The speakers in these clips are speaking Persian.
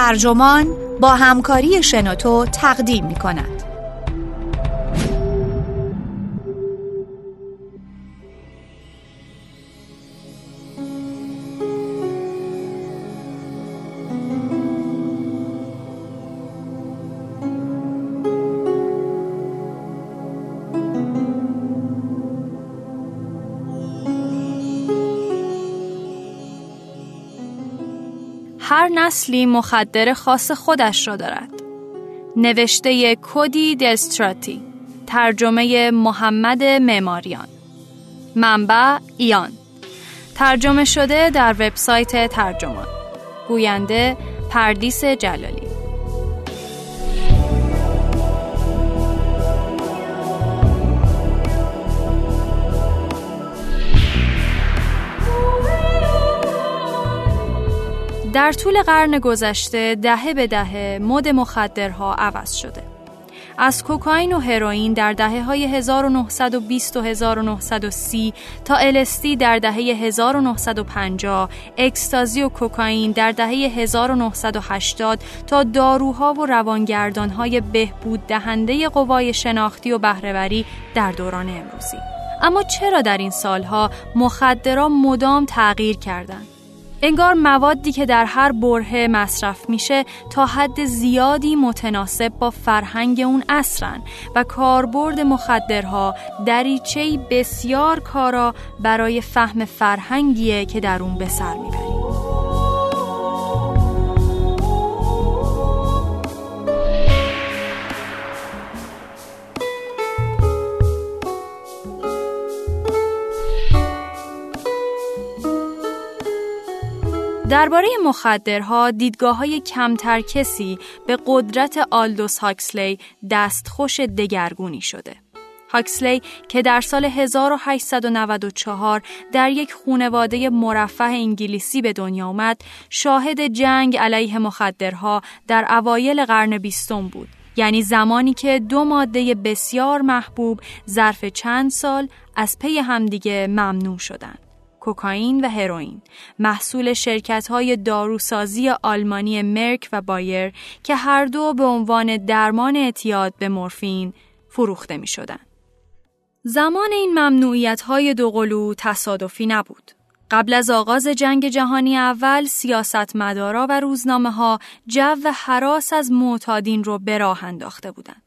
ترجمان با همکاری شنوتو تقدیم می کند. نسلی مخدر خاص خودش را دارد. نوشته کودی دستراتی ترجمه محمد معماریان. منبع ایان. ترجمه شده در وبسایت ترجمان. گوینده پردیس جلالی. در طول قرن گذشته دهه به دهه مد مخدرها عوض شده. از کوکائین و هروئین در دهه های 1920 و 1930 تا الستی در دهه 1950 اکستازی و کوکائین در دهه 1980 تا داروها و روانگردانهای بهبود دهنده قوای شناختی و بهرهوری در دوران امروزی اما چرا در این سالها مخدرها مدام تغییر کردند انگار موادی که در هر برهه مصرف میشه تا حد زیادی متناسب با فرهنگ اون اصرن و کاربرد مخدرها دریچه بسیار کارا برای فهم فرهنگیه که در اون به سر می‌بریم. درباره مخدرها دیدگاه های کمتر کسی به قدرت آلدوس هاکسلی دستخوش دگرگونی شده. هاکسلی که در سال 1894 در یک خونواده مرفه انگلیسی به دنیا آمد، شاهد جنگ علیه مخدرها در اوایل قرن بیستم بود. یعنی زمانی که دو ماده بسیار محبوب ظرف چند سال از پی همدیگه ممنوع شدند. کوکائین و هروئین محصول شرکت های داروسازی آلمانی مرک و بایر که هر دو به عنوان درمان اعتیاد به مورفین فروخته می شدن. زمان این ممنوعیت های دوقلو تصادفی نبود. قبل از آغاز جنگ جهانی اول سیاستمدارا و روزنامه ها جو حراس از معتادین رو به راه انداخته بودند.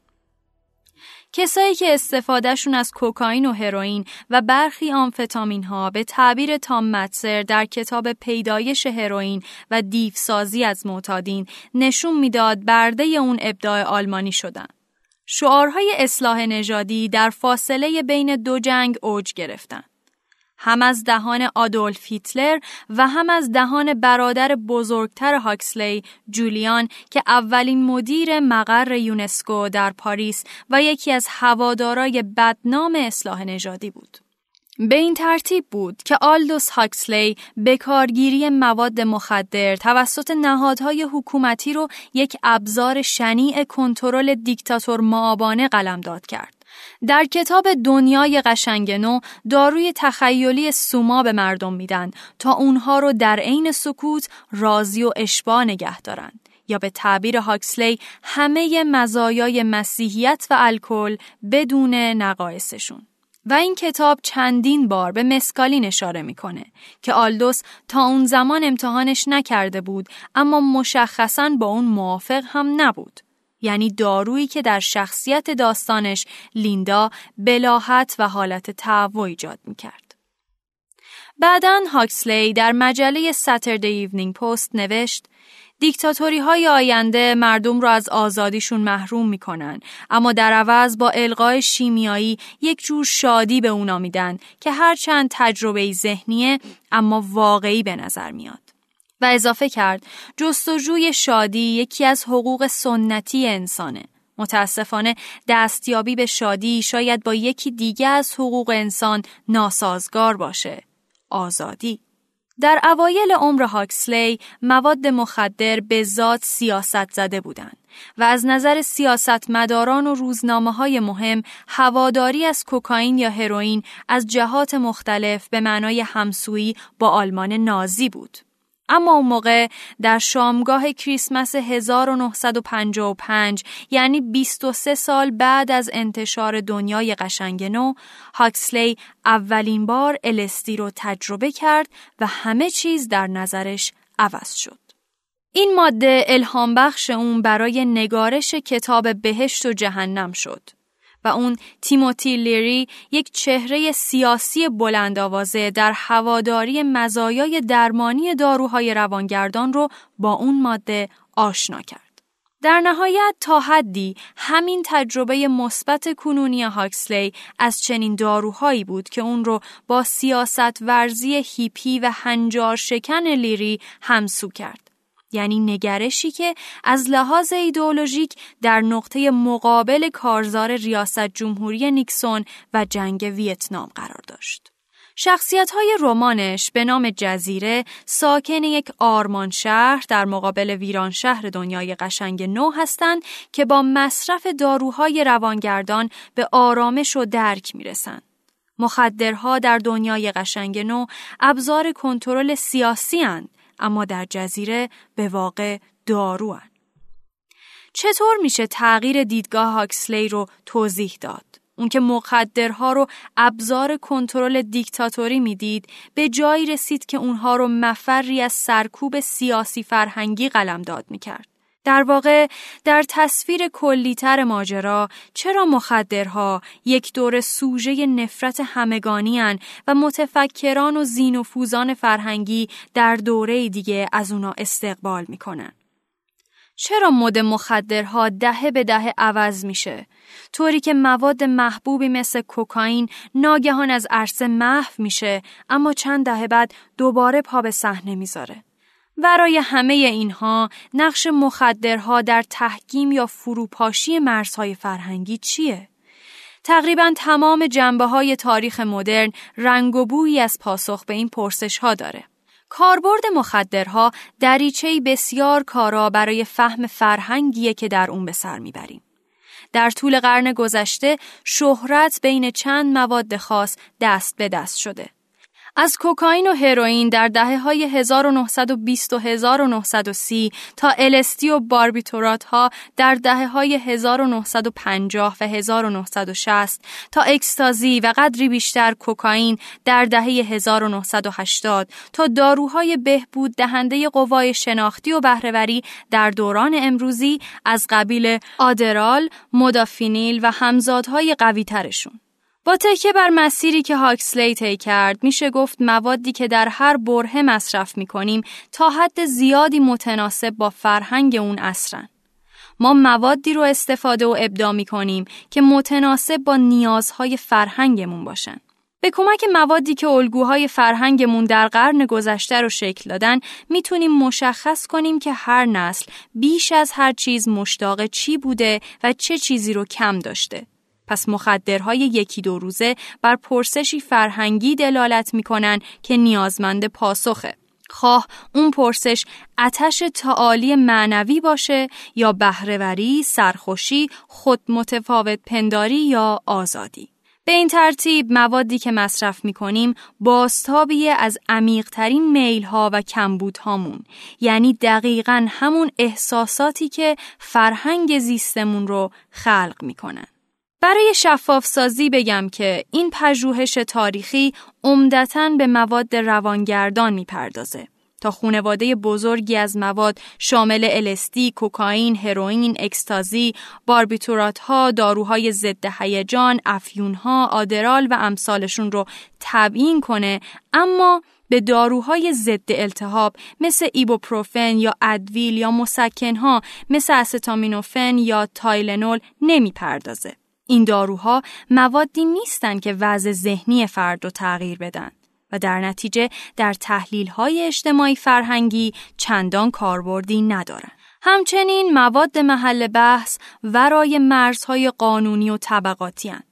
کسایی که استفادهشون از کوکائین و هروئین و برخی آمفتامین ها به تعبیر تام متسر در کتاب پیدایش هروئین و دیفسازی از معتادین نشون می‌داد برده اون ابداع آلمانی شدن. شعارهای اصلاح نژادی در فاصله بین دو جنگ اوج گرفتند. هم از دهان آدولف هیتلر و هم از دهان برادر بزرگتر هاکسلی جولیان که اولین مدیر مقر یونسکو در پاریس و یکی از هوادارای بدنام اصلاح نژادی بود. به این ترتیب بود که آلدوس هاکسلی به کارگیری مواد مخدر توسط نهادهای حکومتی رو یک ابزار شنیع کنترل دیکتاتور معابانه قلمداد کرد. در کتاب دنیای قشنگ نو داروی تخیلی سوما به مردم میدن تا اونها رو در عین سکوت راضی و اشباه نگه دارن. یا به تعبیر هاکسلی همه مزایای مسیحیت و الکل بدون نقایصشون. و این کتاب چندین بار به مسکالین اشاره می‌کنه که آلدوس تا اون زمان امتحانش نکرده بود اما مشخصا با اون موافق هم نبود. یعنی دارویی که در شخصیت داستانش لیندا بلاهت و حالت تهوع ایجاد می کرد. بعدا هاکسلی در مجله ساتردی ایونینگ پست نوشت دیکتاتوری های آینده مردم را از آزادیشون محروم می‌کنن اما در عوض با القای شیمیایی یک جور شادی به اونا میدن که هرچند تجربه ذهنیه اما واقعی به نظر میاد. و اضافه کرد جستجوی شادی یکی از حقوق سنتی انسانه. متاسفانه دستیابی به شادی شاید با یکی دیگه از حقوق انسان ناسازگار باشه. آزادی در اوایل عمر هاکسلی مواد مخدر به ذات سیاست زده بودند و از نظر سیاستمداران و روزنامه های مهم هواداری از کوکائین یا هروئین از جهات مختلف به معنای همسویی با آلمان نازی بود. اما اون موقع در شامگاه کریسمس 1955 یعنی 23 سال بعد از انتشار دنیای قشنگ نو هاکسلی اولین بار الستی رو تجربه کرد و همه چیز در نظرش عوض شد. این ماده الهام بخش اون برای نگارش کتاب بهشت و جهنم شد. و اون تیموتی لیری یک چهره سیاسی بلند آوازه در هواداری مزایای درمانی داروهای روانگردان رو با اون ماده آشنا کرد. در نهایت تا حدی همین تجربه مثبت کنونی هاکسلی از چنین داروهایی بود که اون رو با سیاست ورزی هیپی و هنجار شکن لیری همسو کرد. یعنی نگرشی که از لحاظ ایدئولوژیک در نقطه مقابل کارزار ریاست جمهوری نیکسون و جنگ ویتنام قرار داشت. شخصیت های رمانش به نام جزیره ساکن یک آرمان شهر در مقابل ویران شهر دنیای قشنگ نو هستند که با مصرف داروهای روانگردان به آرامش و درک می‌رسند. مخدرها در دنیای قشنگ نو ابزار کنترل سیاسی هند اما در جزیره به واقع داروان. چطور میشه تغییر دیدگاه هاکسلی رو توضیح داد؟ اون که مخدرها رو ابزار کنترل دیکتاتوری می‌دید به جایی رسید که اونها رو مفری از سرکوب سیاسی فرهنگی قلم داد می‌کرد. در واقع در تصویر کلیتر ماجرا چرا مخدرها یک دور سوژه نفرت همگانی و متفکران و زین و فوزان فرهنگی در دوره دیگه از اونا استقبال می‌کنن؟ چرا مد مخدرها دهه به دهه عوض میشه؟ طوری که مواد محبوبی مثل کوکائین ناگهان از عرصه محو میشه اما چند دهه بعد دوباره پا به صحنه می‌ذاره. برای همه اینها نقش مخدرها در تحکیم یا فروپاشی مرزهای فرهنگی چیه؟ تقریبا تمام جنبه های تاریخ مدرن رنگ و بویی از پاسخ به این پرسش ها داره. کاربرد مخدرها دریچه بسیار کارا برای فهم فرهنگیه که در اون به سر می‌بریم. در طول قرن گذشته شهرت بین چند مواد خاص دست به دست شده. از کوکائین و هروئین در دهه های 1920 و 1930 تا الستی و باربیتورات ها در دهه های 1950 و 1960 تا اکستازی و قدری بیشتر کوکائین در دهه 1980 تا داروهای بهبود دهنده قوای شناختی و بهرهوری در دوران امروزی از قبیل آدرال، مدافینیل و همزادهای قوی ترشون. با تکیه بر مسیری که هاکسلی طی کرد میشه گفت موادی که در هر بره مصرف می‌کنیم تا حد زیادی متناسب با فرهنگ اون اصرن. ما موادی رو استفاده و ابدا می‌کنیم که متناسب با نیازهای فرهنگمون باشن. به کمک موادی که الگوهای فرهنگمون در قرن گذشته رو شکل دادن می‌تونیم مشخص کنیم که هر نسل بیش از هر چیز مشتاق چی بوده و چه چیزی رو کم داشته. پس مخدرهای یکی دو روزه بر پرسشی فرهنگی دلالت می‌کنن که نیازمند پاسخه. خواه اون پرسش اتش تعالی معنوی باشه یا بهرهوری، سرخوشی، خود متفاوت پنداری یا آزادی. به این ترتیب موادی که مصرف می کنیم بازتابی از عمیقترین میل ها و کمبود هامون یعنی دقیقا همون احساساتی که فرهنگ زیستمون رو خلق می کنن. برای شفاف سازی بگم که این پژوهش تاریخی عمدتا به مواد روانگردان می‌پردازه. تا خونواده بزرگی از مواد شامل الستی، کوکائین، هروئین، اکستازی، باربیتورات ها، داروهای ضد هیجان، افیون ها، آدرال و امثالشون رو تبیین کنه اما به داروهای ضد التهاب مثل ایبوپروفن یا ادویل یا مسکنها مثل استامینوفن یا تایلنول نمی‌پردازه. این داروها موادی نیستند که وضع ذهنی فرد رو تغییر بدن و در نتیجه در تحلیل های اجتماعی فرهنگی چندان کاربردی ندارن. همچنین مواد محل بحث ورای مرزهای قانونی و طبقاتی هن.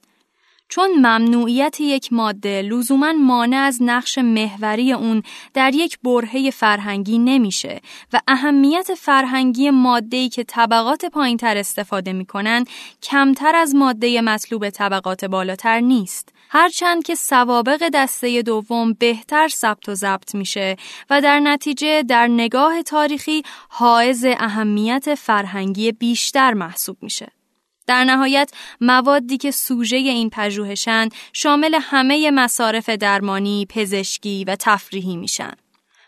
چون ممنوعیت یک ماده لزوما مانع از نقش محوری اون در یک برهه فرهنگی نمیشه و اهمیت فرهنگی ماده‌ای که طبقات پایینتر استفاده می‌کنن کمتر از ماده مطلوب طبقات بالاتر نیست. هرچند که سوابق دسته دوم بهتر ثبت و ضبط میشه و در نتیجه در نگاه تاریخی حائز اهمیت فرهنگی بیشتر محسوب میشه. در نهایت موادی که سوژه این پژوهشند شامل همه مصارف درمانی، پزشکی و تفریحی میشن.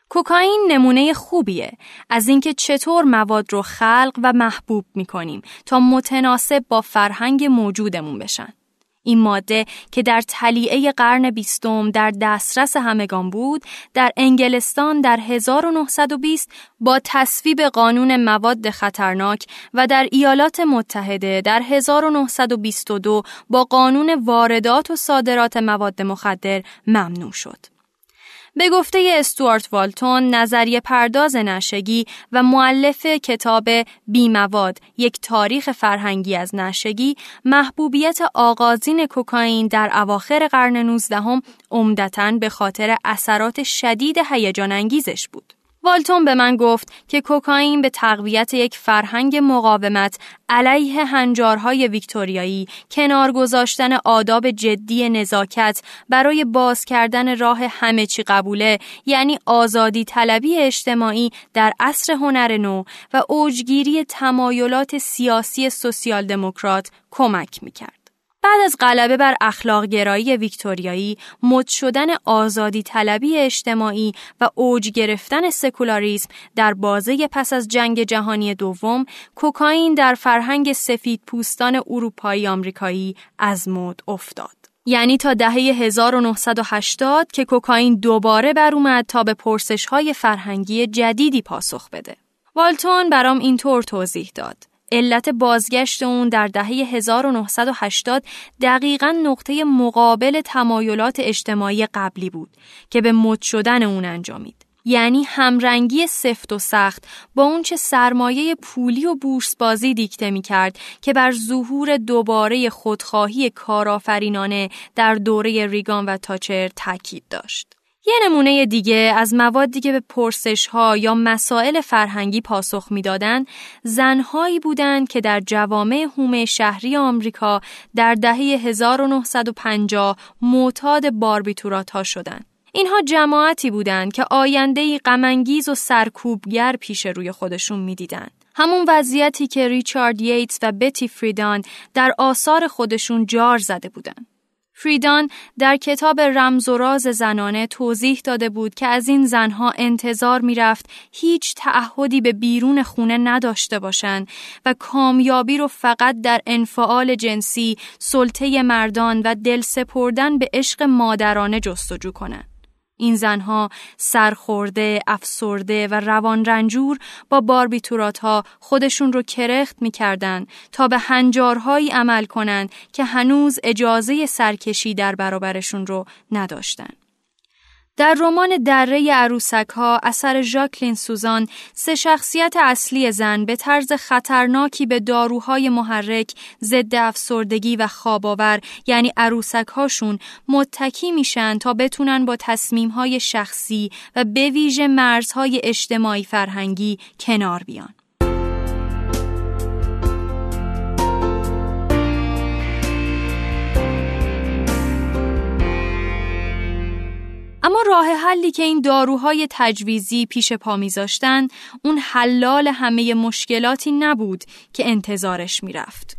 کوکائین نمونه خوبیه از اینکه چطور مواد رو خلق و محبوب می‌کنیم تا متناسب با فرهنگ موجودمون بشن. این ماده که در تلیعه قرن بیستم در دسترس همگان بود در انگلستان در 1920 با تصویب قانون مواد خطرناک و در ایالات متحده در 1922 با قانون واردات و صادرات مواد مخدر ممنوع شد. به گفته استوارت والتون نظریه پرداز نشگی و معلف کتاب بیمواد یک تاریخ فرهنگی از نشگی محبوبیت آغازین کوکائین در اواخر قرن 19 عمدتا به خاطر اثرات شدید هیجان انگیزش بود. والتون به من گفت که کوکائین به تقویت یک فرهنگ مقاومت علیه هنجارهای ویکتوریایی کنار گذاشتن آداب جدی نزاکت برای باز کردن راه همه چی قبوله یعنی آزادی طلبی اجتماعی در عصر هنر نو و اوجگیری تمایلات سیاسی سوسیال دموکرات کمک می‌کرد. بعد از غلبه بر اخلاق گرایی ویکتوریایی، مد شدن آزادی طلبی اجتماعی و اوج گرفتن سکولاریسم در بازه پس از جنگ جهانی دوم، کوکائین در فرهنگ سفید پوستان اروپایی آمریکایی از مد افتاد. یعنی تا دهه 1980 که کوکائین دوباره بر اومد تا به پرسش های فرهنگی جدیدی پاسخ بده. والتون برام اینطور توضیح داد. علت بازگشت اون در دهه 1980 دقیقا نقطه مقابل تمایلات اجتماعی قبلی بود که به مد شدن اون انجامید. یعنی همرنگی سفت و سخت با اونچه سرمایه پولی و بورس بازی دیکته می کرد که بر ظهور دوباره خودخواهی کارآفرینانه در دوره ریگان و تاچر تاکید داشت. یه نمونه دیگه از موادی که به پرسش ها یا مسائل فرهنگی پاسخ می‌دادند زنهایی بودند که در جوامع هومه شهری آمریکا در دهه 1950 معتاد باربیتورات ها شدند. اینها جماعتی بودند که آینده غمانگیز و سرکوبگر پیش روی خودشون می‌دیدند. همون وضعیتی که ریچارد ییتس و بتی فریدان در آثار خودشون جار زده بودند. فریدان در کتاب رمز و راز زنانه توضیح داده بود که از این زنها انتظار می‌رفت هیچ تعهدی به بیرون خونه نداشته باشند و کامیابی رو فقط در انفعال جنسی، سلطه مردان و دل سپردن به عشق مادرانه جستجو کنند. این زنها سرخورده، افسرده و روان رنجور با باربیتورات ها خودشون رو کرخت می‌کردن تا به هنجارهایی عمل کنند که هنوز اجازه سرکشی در برابرشون رو نداشتن. در رمان دره عروسک ها اثر ژاکلین سوزان سه شخصیت اصلی زن به طرز خطرناکی به داروهای محرک ضد افسردگی و خواباور یعنی عروسک هاشون متکی میشن تا بتونن با تصمیم های شخصی و به ویژه مرزهای اجتماعی فرهنگی کنار بیان. راه حلی که این داروهای تجویزی پیش پا میذاشتن اون حلال همه مشکلاتی نبود که انتظارش می‌رفت.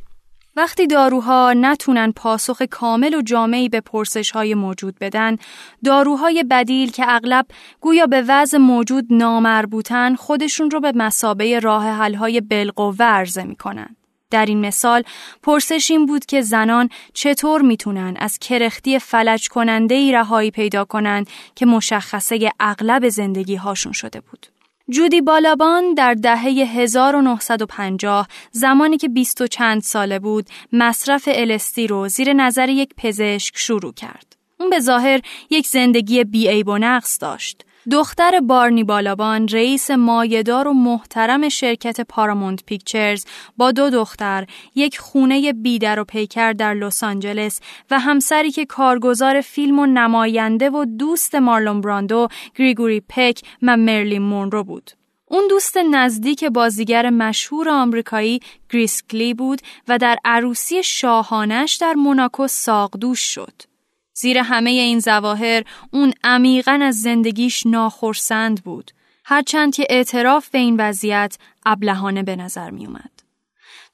وقتی داروها نتونن پاسخ کامل و جامعی به پرسش های موجود بدن، داروهای بدیل که اغلب گویا به وضع موجود نامربوطن خودشون رو به مسابه راه حل های بالقوه عرضه می‌کنن. در این مثال پرسش این بود که زنان چطور می‌تونن از کرختی فلج کننده ای رهایی پیدا کنند که مشخصه اغلب زندگی هاشون شده بود. جودی بالابان در دهه 1950 زمانی که بیست و چند ساله بود مصرف الستی رو زیر نظر یک پزشک شروع کرد. اون به ظاهر یک زندگی بیعیب و نقص داشت. دختر بارنی بالابان رئیس مایدار و محترم شرکت پارامونت پیکچرز با دو دختر یک خونه بی در و پیکر در لس آنجلس و همسری که کارگزار فیلم و نماینده و دوست مارلون براندو گریگوری پک و مرلین مونرو بود. اون دوست نزدیک بازیگر مشهور آمریکایی گریس کلی بود و در عروسی شاهانه‌ش در موناکو ساقدوش شد. زیر همه این زواهر اون عمیقا از زندگیش ناخرسند بود. هرچند که اعتراف به این وضعیت ابلهانه به نظر می اومد.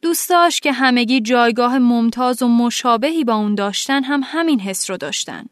دوست داشت که همگی جایگاه ممتاز و مشابهی با اون داشتن هم همین حس رو داشتن.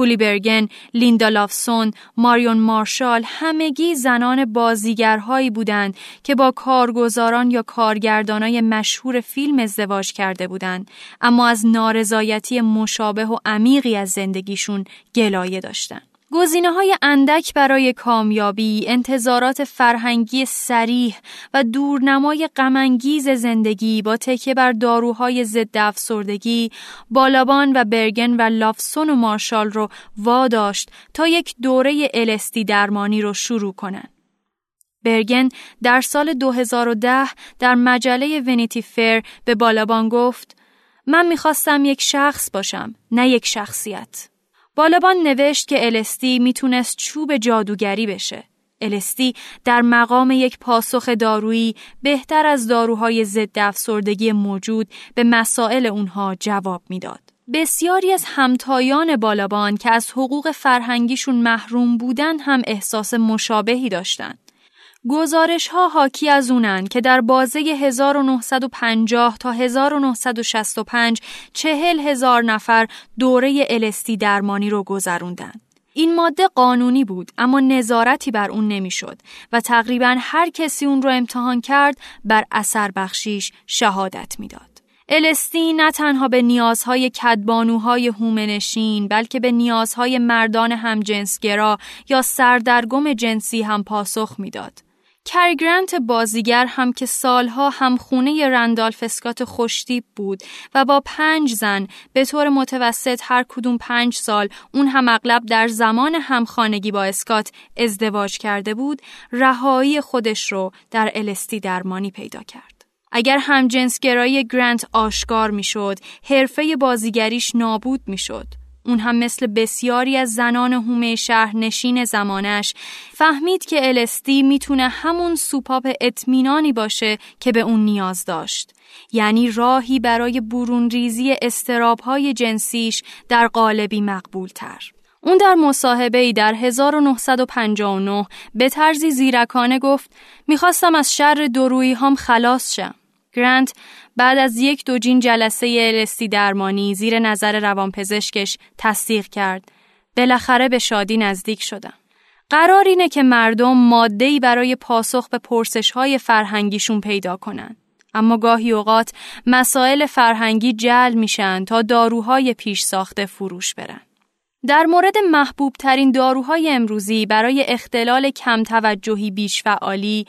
پولی برگن، لیندا لافسون، ماریون مارشال همگی زنان بازیگرهایی بودند که با کارگزاران یا کارگردانای مشهور فیلم ازدواج کرده بودند اما از نارضایتی مشابه و عمیقی از زندگیشون گلایه داشتند. گزینه های اندک برای کامیابی، انتظارات فرهنگی سریح و دورنمای غمانگیز زندگی با تکیه بر داروهای ضد افسردگی، بالابان و برگن و لافسون و مارشال رو واداشت تا یک دوره الستی درمانی رو شروع کنند. برگن در سال 2010 در مجله ونیتی فیر به بالابان گفت من می‌خواستم یک شخص باشم نه یک شخصیت. بالابان نوشت که الستی می‌تونست چوب جادوگری بشه. الستی در مقام یک پاسخ دارویی بهتر از داروهای ضد افسردگی موجود به مسائل اونها جواب می‌داد. بسیاری از همتایان بالابان که از حقوق فرهنگیشون محروم بودن هم احساس مشابهی داشتند. گزارش ها حاکی از اونن که در بازه 1950 تا 1965 چهل هزار نفر دوره الستی درمانی رو گذروندن. این ماده قانونی بود اما نظارتی بر اون نمی‌شد و تقریبا هر کسی اون رو امتحان کرد بر اثر بخشیش شهادت می‌داد. الستی نه تنها به نیازهای کدبانوهای هومنشین بلکه به نیازهای مردان همجنسگرا یا سردرگم جنسی هم پاسخ می‌داد. کرگرانت بازیگر هم که سالها هم خونه رندالف اسکات خوشتیب بود و با پنج زن به طور متوسط هر کدوم پنج سال اون هم اغلب در زمان همخانگی با اسکات ازدواج کرده بود رهایی خودش رو در الستی درمانی پیدا کرد. اگر همجنسگرایی گرانت آشکار می‌شد، حرفه بازیگریش نابود می‌شد. اون هم مثل بسیاری از زنان هومه شهر نشین زمانش فهمید که الستی می‌تونه همون سوپاپ اطمینانی باشه که به اون نیاز داشت. یعنی راهی برای برون ریزی استرابهای جنسیش در قالبی مقبول تر. اون در مصاحبه ای در 1959 به طرزی زیرکانه گفت می‌خواستم از شر درویی هم خلاص شم. گرانت بعد از یک دو جین جلسه الستی درمانی زیر نظر روانپزشکش تصدیق کرد. بالاخره به شادی نزدیک شدم. قرار اینه که مردم ماده‌ای برای پاسخ به پرسش‌های فرهنگیشون پیدا کنن. اما گاهی اوقات مسائل فرهنگی جل میشن تا داروهای پیش ساخته فروش برن. در مورد محبوب ترین داروهای امروزی برای اختلال کم توجهی بیش فعالی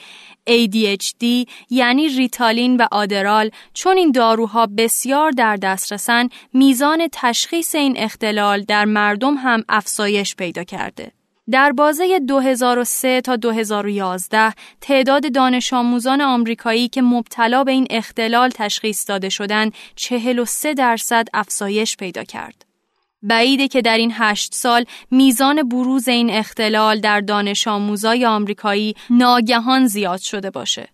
ADHD یعنی ریتالین و آدرال چون این داروها بسیار در دسترسن میزان تشخیص این اختلال در مردم هم افزایش پیدا کرده. در بازه 2003 تا 2011 تعداد دانش آموزان آمریکایی که مبتلا به این اختلال تشخیص داده شدند 43 درصد افزایش پیدا کرد. بعیده که در این هشت سال میزان بروز این اختلال در دانش آموزای آمریکایی ناگهان زیاد شده باشه.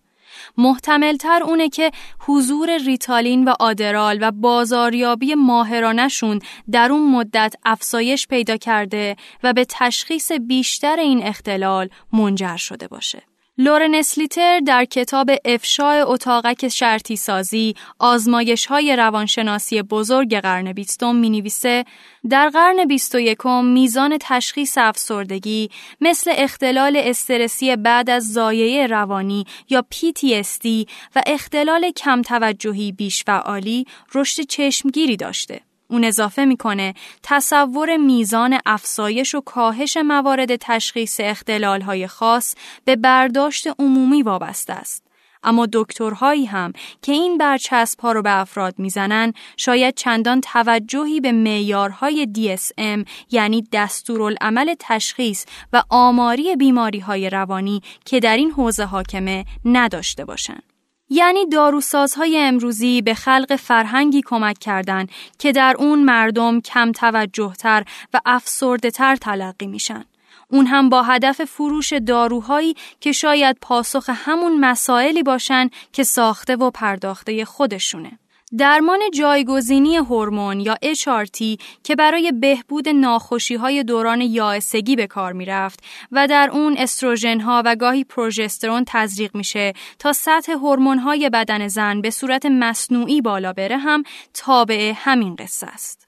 محتملتر اونه که حضور ریتالین و آدرال و بازاریابی ماهرانشون در اون مدت افزایش پیدا کرده و به تشخیص بیشتر این اختلال منجر شده باشه. لورن اسلیتر در کتاب افشای اتاقک شرطی سازی آزمایش های روانشناسی بزرگ قرن بیستم می نویسه در قرن بیست و یکم میزان تشخیص افسردگی مثل اختلال استرسی بعد از زایعه روانی یا PTSD و اختلال کم توجهی بیش فعالی رشد چشمگیری داشته. اون اضافه می‌کنه تصور میزان افزایش و کاهش موارد تشخیص های خاص به برداشت عمومی وابسته است. اما دکترهایی هم که این برچسب ها رو به افراد می‌زنن شاید چندان توجهی به معیارهای DSM یعنی دستورالعمل تشخیص و آماری بیماری های روانی که در این حوزه حاکمه نداشته باشند. یعنی داروسازهای امروزی به خلق فرهنگی کمک کردند که در اون مردم کم توجهتر و افسرده تر تلقی میشن. اون هم با هدف فروش داروهایی که شاید پاسخ همون مسائلی باشن که ساخته و پرداخته خودشونه. درمان جایگزینی هورمون یا HRT که برای بهبود ناخوشی های دوران یائسگی به کار می رفت و در اون استروژن ها و گاهی پروژسترون تزریق میشه تا سطح هورمون های بدن زن به صورت مصنوعی بالا بره هم تابع همین قصه است.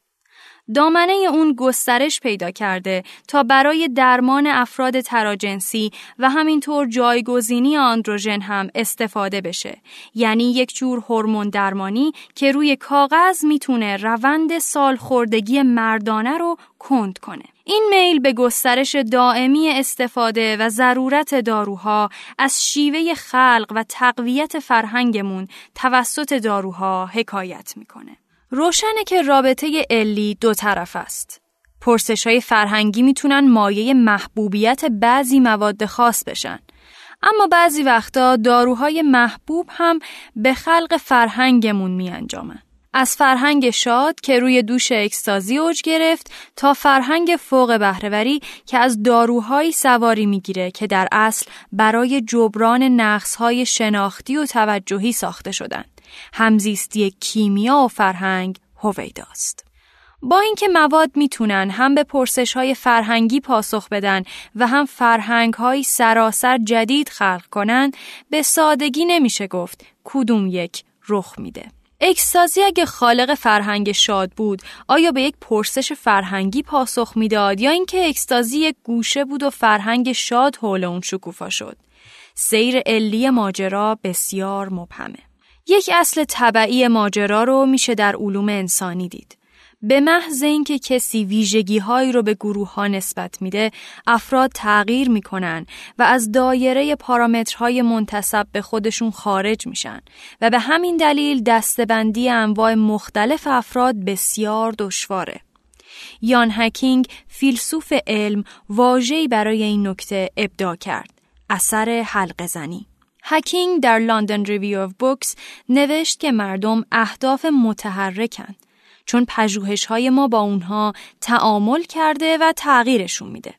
دامنه اون گسترش پیدا کرده تا برای درمان افراد تراجنسی و همینطور جایگزینی آندروژن هم استفاده بشه. یعنی یک جور هورمون درمانی که روی کاغذ می‌تونه روند سالخوردگی مردانه رو کند کنه. این میل به گسترش دائمی استفاده و ضرورت داروها از شیوه خلق و تقویت فرهنگمون توسط داروها حکایت می‌کنه. روشنه که رابطه علی دو طرف است. پرسش های فرهنگی می‌تونن مایه محبوبیت بعضی مواد خاص بشن. اما بعضی وقتا داروهای محبوب هم به خلق فرهنگمون می انجامن. از فرهنگ شاد که روی دوش اکستازی اوج گرفت تا فرهنگ فوق بهرهوری که از داروهایی سواری می‌گیره که در اصل برای جبران نقصهای شناختی و توجهی ساخته شدند. همزیستی کیمیا و فرهنگ هویداست. با اینکه مواد می‌تونن هم به پرسش های فرهنگی پاسخ بدن و هم فرهنگ های سراسر جدید خلق کنن به سادگی نمیشه گفت کدوم یک رخ میده. اکستازی اگه خالق فرهنگ شاد بود آیا به یک پرسش فرهنگی پاسخ می‌داد یا اینکه اکستازی یک گوشه بود و فرهنگ شاد حول اون شکوفا شد سیر علی ماجرا بسیار مبهمه یک اصل طبعی ماجرا رو میشه در علوم انسانی دید. به محض اینکه کسی ویژگی هایی رو به گروه ها نسبت میده، افراد تغییر می‌کنن و از دایره پارامترهای منتصب به خودشون خارج میشن و به همین دلیل دسته‌بندی انواع مختلف افراد بسیار دشواره. یان هکینگ فیلسوف علم واژه‌ای برای این نکته ابداع کرد. اثر حلقه زنی. هکینگ در لندن ریویو آف بوکس نوشت که مردم اهداف متحرکن چون پژوهش های ما با اونها تعامل کرده و تغییرشون میده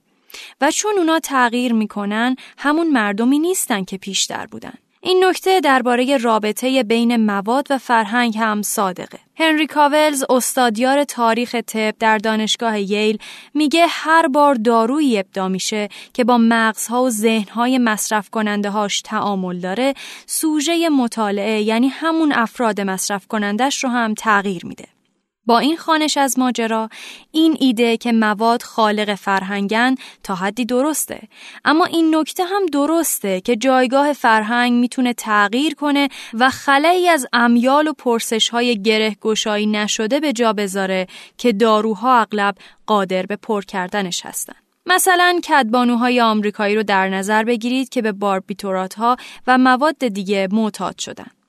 و چون اونا تغییر می‌کنن همون مردمی نیستن که پیشتر بودن این نکته درباره رابطه بین مواد و فرهنگ هم صادقه. هنری کاولز استادیار تاریخ طب در دانشگاه ییل میگه هر بار دارویی ابدا میشه که با مغزها و ذهنهای مصرف کننده هاش تعامل داره سوژه مطالعه یعنی همون افراد مصرف کنندش رو هم تغییر میده. با این خانش از ماجرا این ایده که مواد خالق فرهنگن تا حدی درسته. اما این نکته هم درسته که جایگاه فرهنگ می‌تونه تغییر کنه و خلایی از امیال و پرسش های گره گشایی نشده به جا بذاره که داروها اغلب قادر به پر کردنش هستن. مثلا کدبانوهای آمریکایی رو در نظر بگیرید که به باربیتورات ها و مواد دیگه معتاد شدن.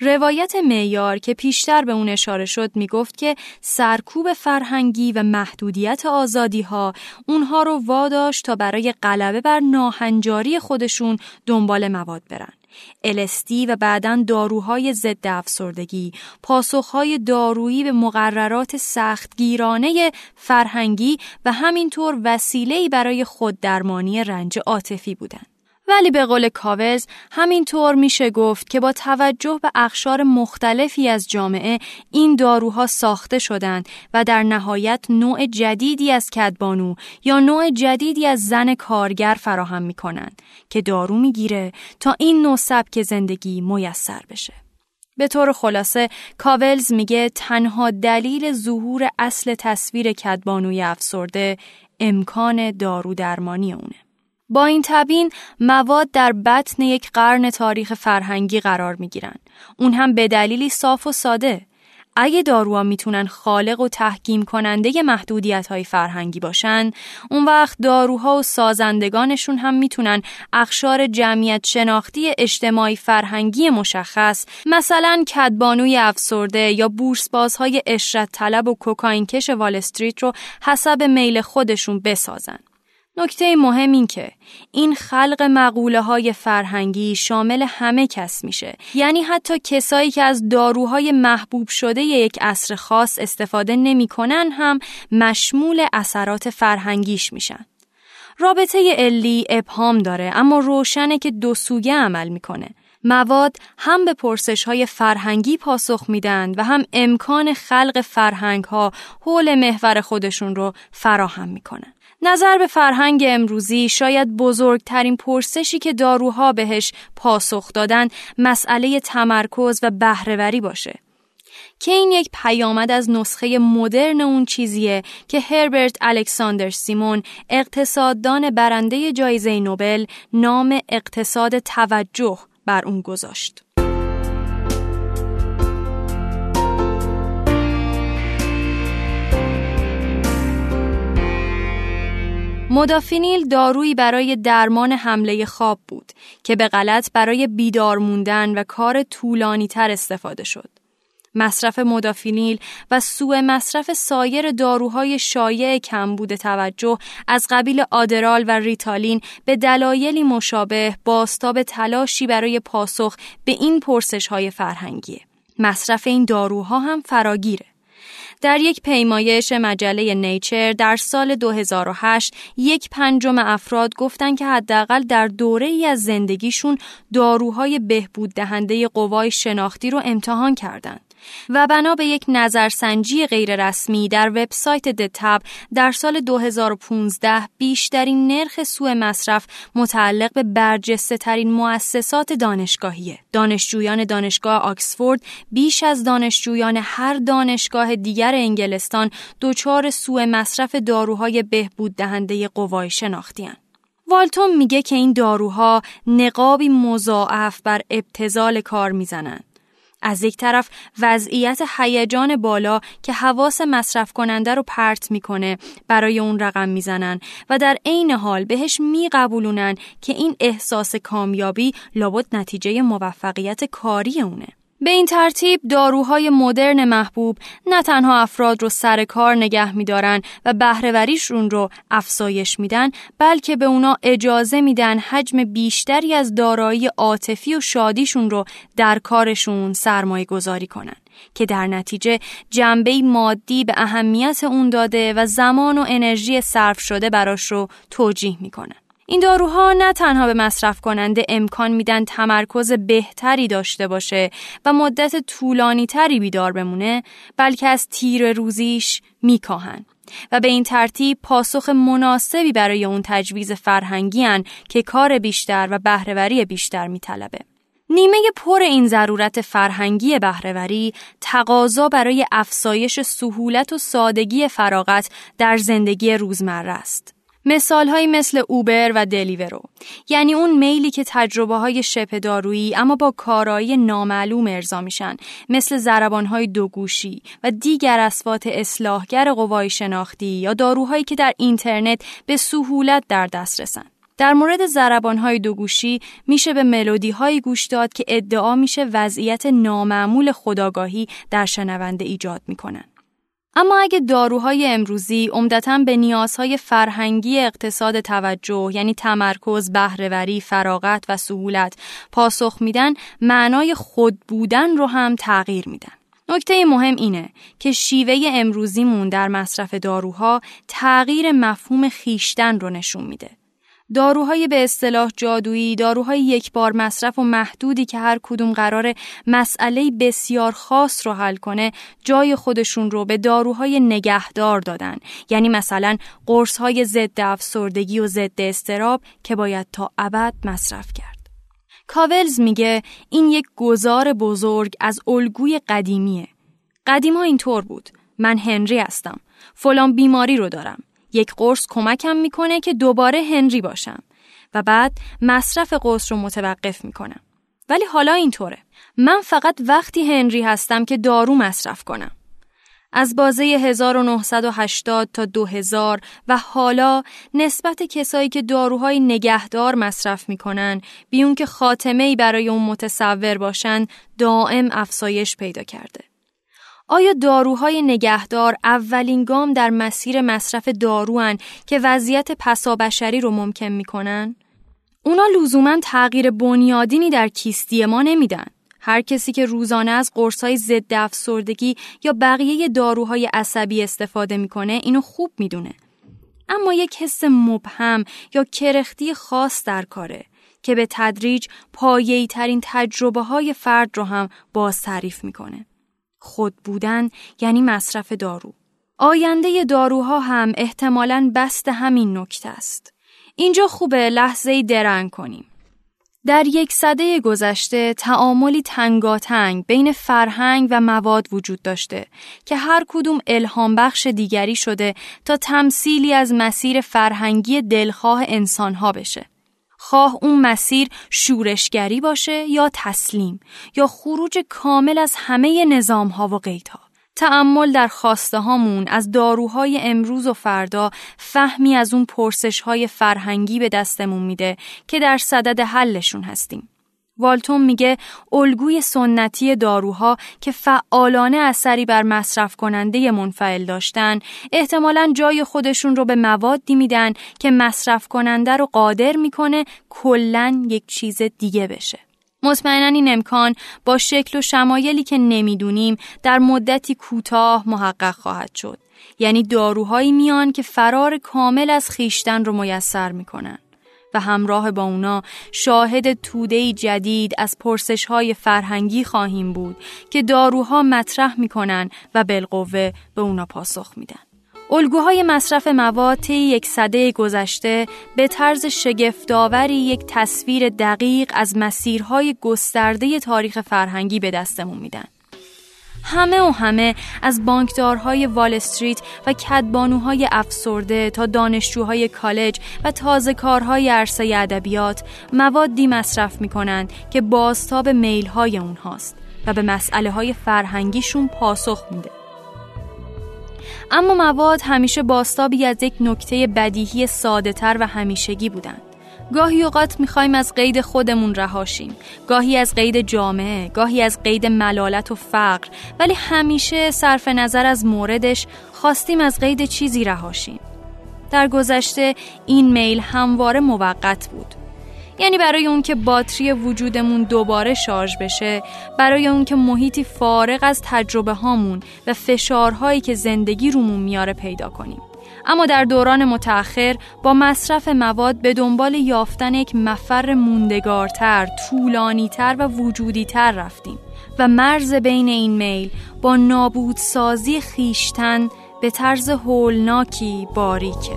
روایت معیار که پیشتر به اون اشاره شد می‌گفت که سرکوب فرهنگی و محدودیت آزادی ها اونها رو واداشت تا برای غلبه بر ناهنجاری خودشون دنبال مواد برن. الستی و بعدا داروهای ضد افسردگی پاسخهای دارویی به مقررات سختگیرانه فرهنگی و همینطور وسیله‌ای برای خوددرمانی رنج عاطفی بودند. ولی به قول کاوز همینطور میشه گفت که با توجه به اخشار مختلفی از جامعه این داروها ساخته شدند و در نهایت نوع جدیدی از کدبانو یا نوع جدیدی از زن کارگر فراهم می‌کنند که دارو می‌گیره تا این نوع سبک زندگی میسر بشه. به طور خلاصه کاولز میگه تنها دلیل ظهور اصل تصویر کدبانوی افسرده امکان دارو درمانی اونه. با این تبین مواد در بطن یک قرن تاریخ فرهنگی قرار می گیرن. اون هم به دلیلی صاف و ساده. اگه داروها می‌تونن خالق و تحکیم کننده محدودیت های فرهنگی باشن اون وقت داروها و سازندگانشون هم می‌تونن اخشار جمعیت شناختی اجتماعی فرهنگی مشخص مثلا کدبانوی افسرده یا بورسبازهای اشرت طلب و کوکائین کش وال استریت رو حسب میل خودشون بسازن نکته مهم این که این خلق مقوله های فرهنگی شامل همه کس میشه. یعنی حتی کسایی که از داروهای محبوب شده یک عصر خاص استفاده نمی‌کنن هم مشمول اثرات فرهنگیش میشن. رابطه علی ابهام داره اما روشنه که دو سویه عمل می‌کنه. مواد هم به پرسش های فرهنگی پاسخ میدن و هم امکان خلق فرهنگ ها حول محور خودشون رو فراهم می‌کنن. نظر به فرهنگ امروزی شاید بزرگترین پرسشی که داروها بهش پاسخ دادن مسئله تمرکز و بهرهوری باشه. که این یک پیامد از نسخه مدرن اون چیزیه که هربرت الکساندر سیمون اقتصاددان برنده جایزه نوبل نام اقتصاد توجه بر اون گذاشت. مدافینیل دارویی برای درمان حمله خواب بود که به غلط برای بیدار موندن و کار طولانی تر استفاده شد. مصرف مدافینیل و سوء مصرف سایر داروهای شایع کمبود توجه از قبیل آدرال و ریتالین به دلایلی مشابه باستاب تلاشی برای پاسخ به این پرسش های فرهنگیه. مصرف این داروها هم فراگیره. در یک پیمایش مجله نیچر در سال 2008 یک پنجم افراد گفتند که حداقل در دوره ای از زندگیشون داروهای بهبود دهنده قوای شناختی رو امتحان کردند. و بنا به یک نظرسنجی غیررسمی در وبسایت دتب در سال 2015 بیشترین نرخ سوء مصرف متعلق به برجسته ترین مؤسسات دانشگاهیه. دانشجویان دانشگاه آکسفورد بیش از دانشجویان هر دانشگاه دیگر انگلستان دچار سوء مصرف داروهای بهبود دهنده قوای شناختی والتون میگه که این داروها نقابی مضاعف بر ابتزال کار می‌زنند. از یک طرف وضعیت هیجان بالا که حواس مصرف کننده رو پرت می‌کنه برای اون رقم می‌زنن و در عین حال بهش میقبولونن که این احساس کامیابی لابد نتیجه موفقیت کاری اونه. به این ترتیب داروهای مدرن محبوب نه تنها افراد رو سر کار نگه میدارن و بهرهوریشون رو افزایش میدن بلکه به اونا اجازه میدن حجم بیشتری از دارایی عاطفی و شادیشون رو در کارشون سرمایه گذاری کنن که در نتیجه جنبه مادی به اهمیت اون داده و زمان و انرژی صرف شده براش رو توجیه می‌کنن. این داروها نه تنها به مصرف کننده امکان میدن تمرکز بهتری داشته باشه و مدت طولانی تری بیدار بمونه بلکه از تیر روزیش میکاهن و به این ترتیب پاسخ مناسبی برای اون تجویز فرهنگی هن که کار بیشتر و بهرهوری بیشتر میطلبه. نیمه پر این ضرورت فرهنگی بهرهوری تقاضا برای افزایش سهولت و سادگی فراغت در زندگی روزمره است. مثال های مثل اوبر و دلیورو یعنی اون میلی که تجربه های شبه دارویی اما با کارایی نامعلوم ارضا میشن مثل زربان های دوگوشی و دیگر اسوات اصلاحگر قوای شناختی یا داروهایی که در اینترنت به سهولت در دست رسن. در مورد زربان های دوگوشی میشه به ملودی های گوش داد که ادعا میشه وضعیت نامعمول خداگاهی در شنونده ایجاد می‌کنن. اما اگه داروهای امروزی عمدتا به نیازهای فرهنگی اقتصاد توجه یعنی تمرکز، بهرهوری، فراغت و سهولت پاسخ میدن، معنای خود بودن رو هم تغییر میدن. نکته مهم اینه که شیوه امروزیمون در مصرف داروها تغییر مفهوم خیشتن رو نشون میده. داروهای به اصطلاح جادویی، داروهای یک بار مصرف و محدودی که هر کدوم قرار مسئله بسیار خاص رو حل کنه، جای خودشون رو به داروهای نگهدار دادن. یعنی مثلا قرصهای ضد افسردگی و ضد استراب که باید تا ابد مصرف کرد. کاولز میگه این یک گذار بزرگ از الگوی قدیمیه. قدیم ها اینطور بود. من هنری هستم. فلان بیماری رو دارم. یک قرص کمکم می‌کنه که دوباره هنری باشم و بعد مصرف قرص رو متوقف می‌کنم. ولی حالا اینطوره من فقط وقتی هنری هستم که دارو مصرف کنم از بازه 1980 تا 2000 و حالا نسبت کسایی که داروهای نگهدار مصرف می‌کنن بیون که خاتمه ای برای اون متصور باشن دائم افزایش پیدا کرده. آیا داروهای نگهدار اولین گام در مسیر مصرف داروان که وضعیت پسابشری رو ممکن می‌کنن؟ اونا لزوما تغییر بنیادینی در کیستی ما نمیدن. هر کسی که روزانه از قرصای ضد افسردگی یا بقیه داروهای عصبی استفاده می‌کنه اینو خوب می‌دونه. اما یک حس مبهم یا کرختی خاص در کاره که به تدریج پایه‌ای ترین تجربه های فرد رو هم باز تعریف می‌کنه. خود بودن یعنی مصرف دارو. آینده داروها هم احتمالاً بست همین نکته است. اینجا خوبه لحظه درنگ کنیم. در یک صده گذشته تعاملی تنگاتنگ بین فرهنگ و مواد وجود داشته که هر کدوم الهام بخش دیگری شده تا تمثیلی از مسیر فرهنگی دلخواه انسانها بشه. خواه اون مسیر شورشگری باشه یا تسلیم یا خروج کامل از همه نظامها و قیدها. تأمل در خواسته هامون از داروهای امروز و فردا فهمی از اون پرسش های فرهنگی به دستمون میده که در صدد حلشون هستیم. والتون میگه الگوی سنتی داروها که فعالانه اثری بر مصرف کننده منفعل داشتن احتمالا جای خودشون رو به موادی میدن که مصرف کننده رو قادر می‌کنه کلا یک چیز دیگه بشه. مطمئنا این امکان با شکل و شمایلی که نمی‌دونیم در مدتی کوتاه محقق خواهد شد. یعنی داروهایی میان که فرار کامل از خیشتن رو میسر می‌کنن. و همراه با اونا شاهد توده جدید از پرسش های فرهنگی خواهیم بود که داروها مطرح می‌کنن و بالقوه به اونا پاسخ میدن. الگوهای مصرف مواد یک سده گذشته به طرز شگفتآوری یک تصویر دقیق از مسیرهای گسترده تاریخ فرهنگی به دستمون میدن. همه و همه از بانکدارهای وال استریت و کدبانوهای افسرده تا دانشجوهای کالج و تازه کارهای عرصه ادبیات موادی مصرف می کنند که بازتاب میل های اونهاست و به مسئله های فرهنگیشون پاسخ میده. اما مواد همیشه باستابی از یک نکته بدیهی ساده تر و همیشگی بودند. گاهی اوقات می‌خوایم از قید خودمون رهاشیم. گاهی از قید جامعه گاهی از قید ملالت و فقر. ولی همیشه صرف نظر از موردش خواستیم از قید چیزی رهاشیم. در گذشته این میل همواره موقت بود. یعنی برای اون که باتری وجودمون دوباره شارژ بشه برای اون که محیطی فارغ از تجربه هامون و فشارهایی که زندگی رومون میاره پیدا کنیم. اما در دوران متأخر با مصرف مواد به دنبال یافتن یک مفر موندگارتر، طولانیتر و وجودیتر رفتیم و مرز بین این میل با نابودسازی خیشتن به طرز هولناکی باریکه.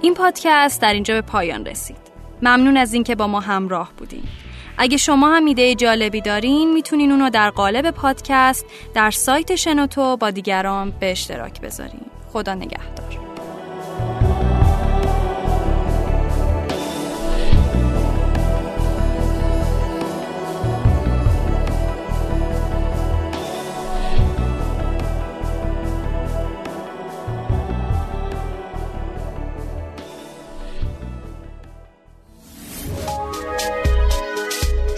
این پادکست در اینجا به پایان رسید. ممنون از اینکه با ما همراه بودین. اگه شما هم ایده جالبی دارین می‌تونین اونو در قالب پادکست در سایت شنوتو با دیگران به اشتراک بذارین. خدا نگهدار.